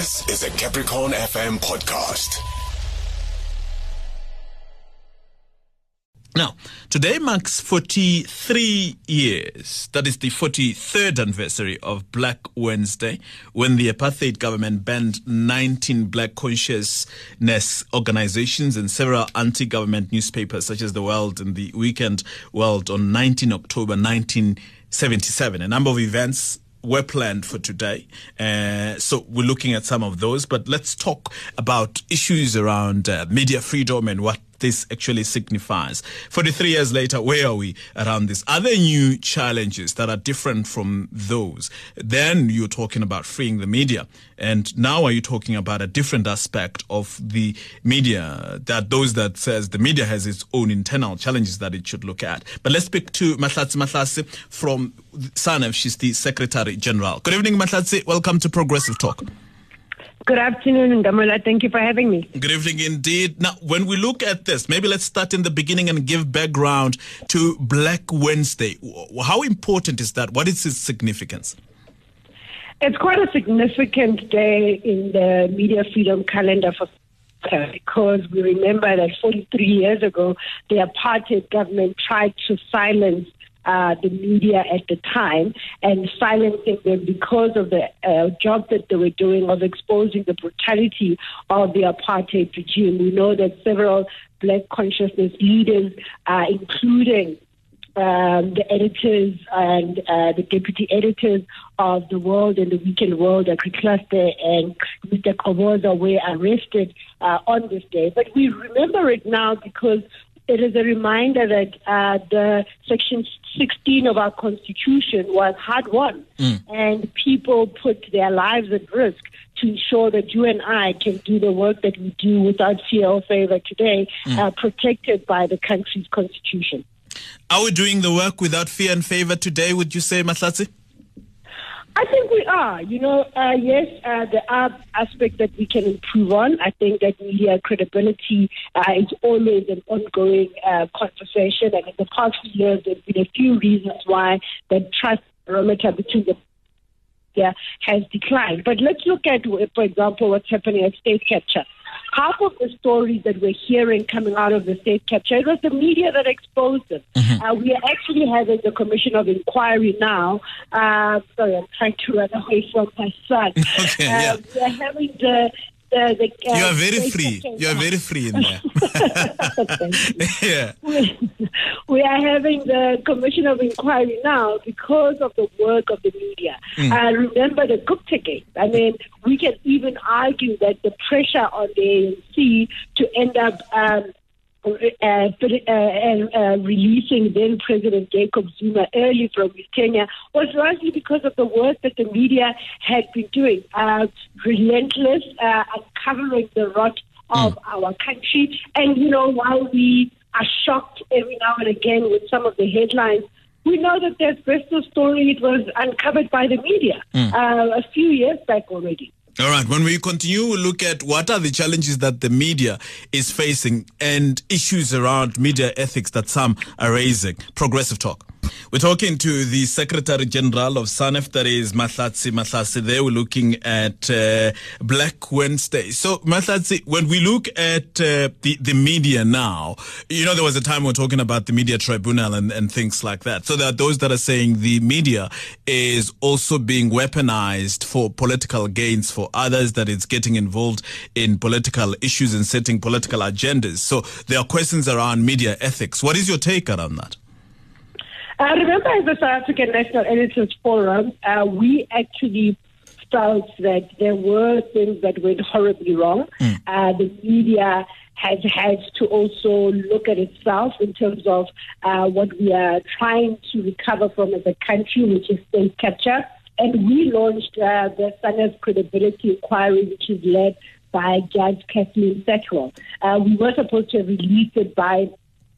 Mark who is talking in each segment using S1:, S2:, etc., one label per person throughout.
S1: This is a Capricorn FM podcast.
S2: Now, today marks 43 years. That is the 43rd anniversary of Black Wednesday, when the apartheid government banned 19 black consciousness organizations and several anti government newspapers, such as The World and The Weekend World, on 19 October 1977. A number of events were planned for today. Uh, so we're looking at some of those, but let's talk about issues around uh, media freedom and what this actually signifies. 43 years later, where are we around this? Are there new challenges that are different from those? Then you're talking about freeing the media. And now are you talking about a different aspect of the media that those that says the media has its own internal challenges that it should look at. But let's speak to Mahlatse Mahlase from SANEF. She's the Secretary General. Good evening, Mahlatse. Welcome to Progressive Talk.
S3: Good afternoon, Ngamola. Thank you for having me.
S2: Good evening indeed. Now, when we look at this, maybe let's start in the beginning and give background to Black Wednesday. How important is that? What is its significance?
S3: It's quite a significant day in the media freedom calendar for because we remember that 43 years ago, the apartheid government tried to silence uh, the media at the time and silencing them because of the uh, job that they were doing of exposing the brutality of the apartheid regime. We know that several black consciousness leaders, uh, including um, the editors and uh, the deputy editors of the World and the Weekend World, Chris Klaaste and Mr. Qoboza, were arrested uh, on this day. But we remember it now because it is a reminder that uh, the Section 16 of our Constitution was hard won, mm. and people put their lives at risk to ensure that you and I can do the work that we do without fear or favor today, mm. uh, protected by the country's Constitution.
S2: Are we doing the work without fear and favor today, would you say, Mahlatse?
S3: I think we are. You know, uh, yes, uh, there are aspects that we can improve on. I think that media credibility uh, is always an ongoing uh, conversation, and in the past few years, there's been a few reasons why the trust barometer between the media has declined. But let's look at, for example, what's happening at state capture half of the stories that we're hearing coming out of the state capture, it was the media that exposed them. Mm-hmm. Uh, we are actually having the Commission of Inquiry now. Uh, sorry, I'm trying to run away from my son.
S2: okay, yeah.
S3: Uh, we are having the the, the,
S2: uh, you are very free. You are very free in there.
S3: yeah. We, we, are having the Commission of Inquiry now because of the work of the media. Mm. Uh, remember the Gupta case. I mean, we can even argue that the pressure on the ANC to end up um, uh, uh, uh, releasing then President Jacob Zuma early from his tenure was largely because of the work that the media had been doing, uh, relentless, uh, uncovering the rot of mm. our country. And, you know, while we are shocked every now and again with some of the headlines, we know that the asbestos story it was uncovered by the media mm. uh, a few years back already.
S2: All right. When we continue, we'll look at what are the challenges that the media is facing and issues around media ethics that some are raising. Progressive talk. We're talking to the Secretary General of SANEF, that is Mahlatse Mahlase. There we're looking at uh, Black Wednesday. So, Mahlatse, when we look at uh, the, the media now, you know, there was a time we are talking about the media tribunal and, and things like that. So there are those that are saying the media is also being weaponized for political gains, for others that it's getting involved in political issues and setting political agendas. So there are questions around media ethics. What is your take around that?
S3: I remember at the South African National Editors Forum, uh, we actually felt that there were things that went horribly wrong. Mm. Uh, the media has had to also look at itself in terms of uh, what we are trying to recover from as a country, which is state capture. And we launched uh, the SANEF Credibility Inquiry, which is led by Judge Kathleen Satchwell. Uh, we were supposed to have released it by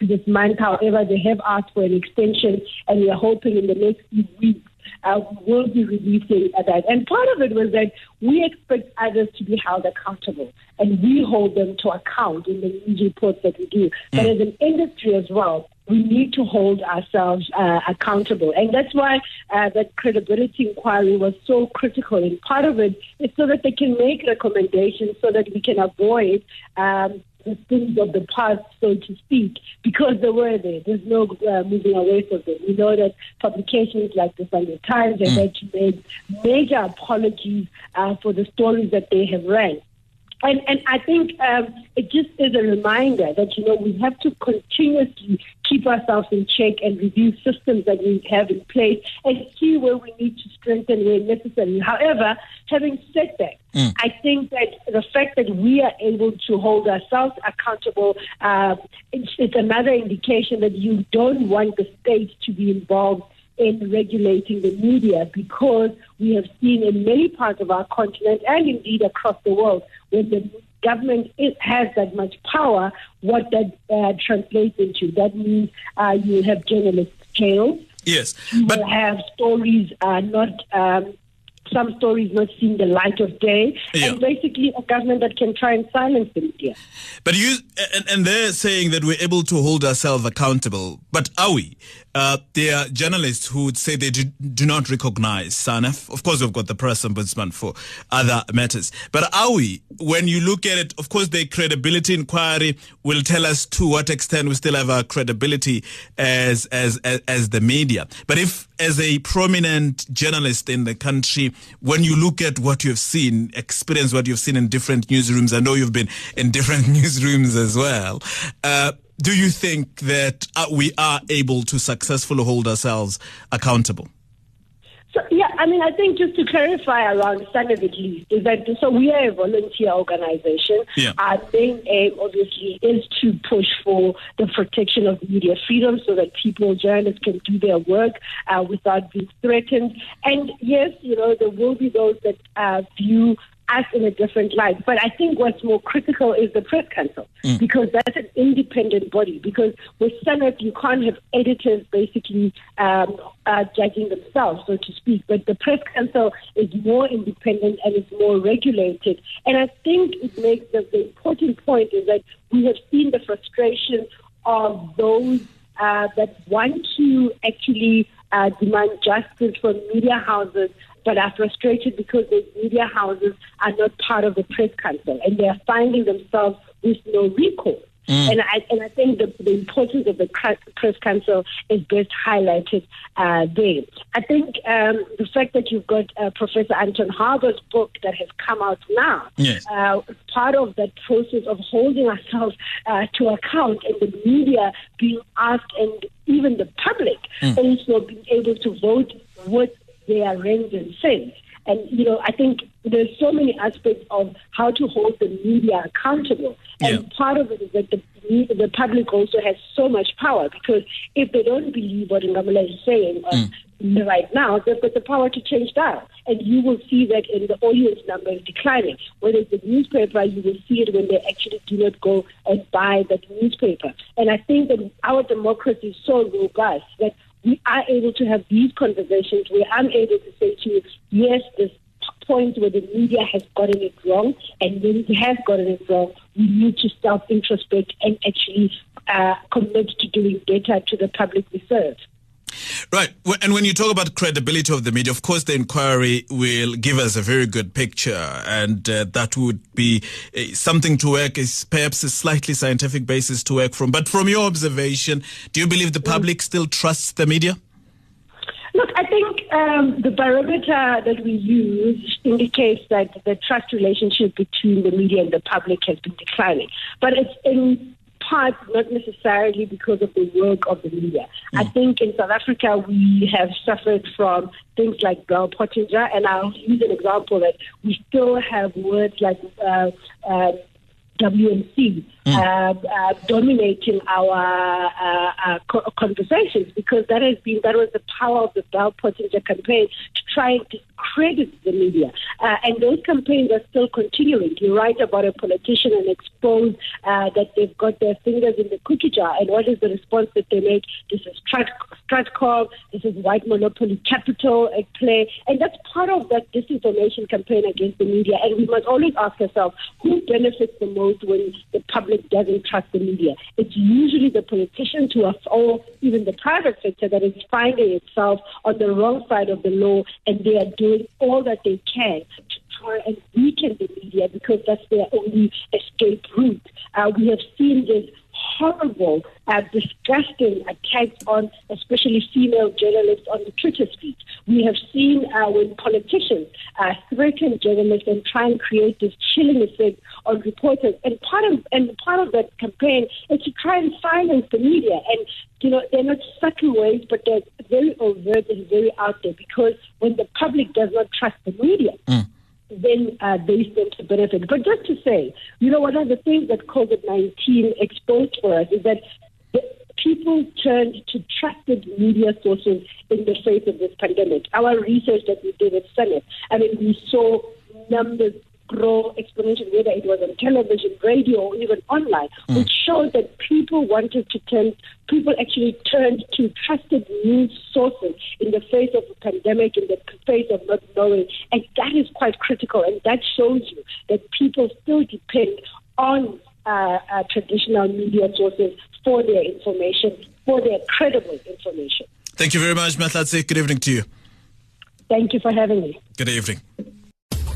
S3: this month. However, they have asked for an extension, and we are hoping in the next few weeks uh, we will be releasing that. And part of it was that we expect others to be held accountable, and we hold them to account in the news reports that we do. But as an industry as well, we need to hold ourselves uh, accountable. And that's why uh, that credibility inquiry was so critical. And part of it is so that they can make recommendations so that we can avoid um, the sins of the past, so to speak, because they were there. There's no uh, moving away from them. We know that publications like the Sunday Times have had to make major apologies uh, for the stories that they have ran. And, and I think um, it just is a reminder that, you know, we have to continuously keep ourselves in check and review systems that we have in place and see where we need to strengthen where necessary. However, having said that, mm. I think that the fact that we are able to hold ourselves accountable, uh, it's, it's another indication that you don't want the state to be involved in regulating the media because we have seen in many parts of our continent and indeed across the world when the government is, has that much power, what that uh, translates into. That means uh, you have journalists jailed.
S2: Yes,
S3: you but have stories uh, not um, some stories not seeing the light of day, yeah. and basically a government that can try and silence the media.
S2: But you and, and they're saying that we're able to hold ourselves accountable, but are we? Uh, there are journalists who would say they do, do not recognize SANEF. Of course, we've got the press ombudsman for other matters. But are we? When you look at it, of course, the credibility inquiry will tell us to what extent we still have our credibility as, as, as, as the media. But if, as a prominent journalist in the country, when you look at what you've seen, experience what you've seen in different newsrooms, I know you've been in different newsrooms as well. Uh, do you think that uh, we are able to successfully hold ourselves accountable?
S3: So, yeah, I mean, I think just to clarify around SANEF at least, is that so we are a volunteer organization.
S2: Yeah.
S3: Our main aim, obviously, is to push for the protection of media freedom so that people, journalists, can do their work uh, without being threatened. And yes, you know, there will be those that uh, view us in a different light. But I think what's more critical is the press council mm. because that's an independent body. Because with SANEF, you can't have editors basically um, uh, judging themselves, so to speak. But the press council is more independent and is more regulated. And I think it makes the, the important point is that we have seen the frustration of those uh, that want to actually uh, demand justice from media houses but are frustrated because the media houses are not part of the press council and they are finding themselves with no recourse. Mm. And I and I think the, the importance of the press council is best highlighted uh, there. I think um, the fact that you've got uh, Professor Anton Harber's book that has come out now,
S2: yes. uh,
S3: part of that process of holding ourselves uh, to account and the media being asked and even the public mm. also being able to vote with their range and sense. And, you know, I think there's so many aspects of how to hold the media accountable. And yeah. part of it is that the, the public also has so much power because if they don't believe what Ngamula is saying uh, mm. right now, they've got the power to change that. And you will see that in the audience numbers declining. Whether it's the newspaper, you will see it when they actually do not go and buy that newspaper. And I think that our democracy is so robust that we are able to have these conversations where I'm able to say to you, yes, there's points where the media has gotten it wrong, and when we have gotten it wrong, we need to self introspect and actually uh, commit to doing better to the public we serve.
S2: Right. And when you talk about credibility of the media, of course, the inquiry will give us a very good picture, and uh, that would be uh, something to work, is perhaps a slightly scientific basis to work from. But from your observation, do you believe the mm. public still trusts the media?
S3: Look, I think um, the barometer that we use indicates that the trust relationship between the media and the public has been declining. But it's in part not necessarily because of the work of the media. Mm. I think in South Africa we have suffered from things like Bell Pottinger, and I'll use an example that we still have words like uh, uh, WMC mm. uh, uh, dominating our uh, uh, conversations because that has been that was the power of the Bell Pottinger campaign to try and discredit the media, uh, and those campaigns are still continuing. You write about a politician and expose uh, that they've got their fingers in the cookie jar, and what is the response that they make? This is Strat- Stratcom, this is white monopoly capital at play, and that's part of that disinformation campaign against the media. And we must always ask ourselves who benefits the most when the public doesn't trust the media. It's usually the politicians who are, or even the private sector that is finding itself on the wrong side of the law, and they are doing all that they can to try and weaken the media because that's their only escape route. Uh, we have seen this horrible, uh, disgusting attacks on especially female journalists on the Twitter feed. We have seen uh, when politicians uh, threaten journalists and try and create this chilling effect on reporters. And part of and part of that campaign is to try and silence the media. And you know they're not subtle ways, but they're very overt and very out there because when the public does not trust the media. Mm then uh, they stand to benefit. But just to say, you know, one of the things that COVID 19 exposed for us is that people turned to trusted media sources in the face of this pandemic. Our research that we did at Summit, I mean, we saw numbers grow exponentially, whether it was on television, radio, or even online, mm. which showed that people wanted to turn, people actually turned to trusted news sources in the face of a pandemic, in the face of not knowing. And that is quite critical. And that shows you that people still depend on uh, uh, traditional media sources for their information, for their credible information.
S2: Thank you very much, Mahlatse. Good evening to you.
S3: Thank you for having me.
S2: Good evening.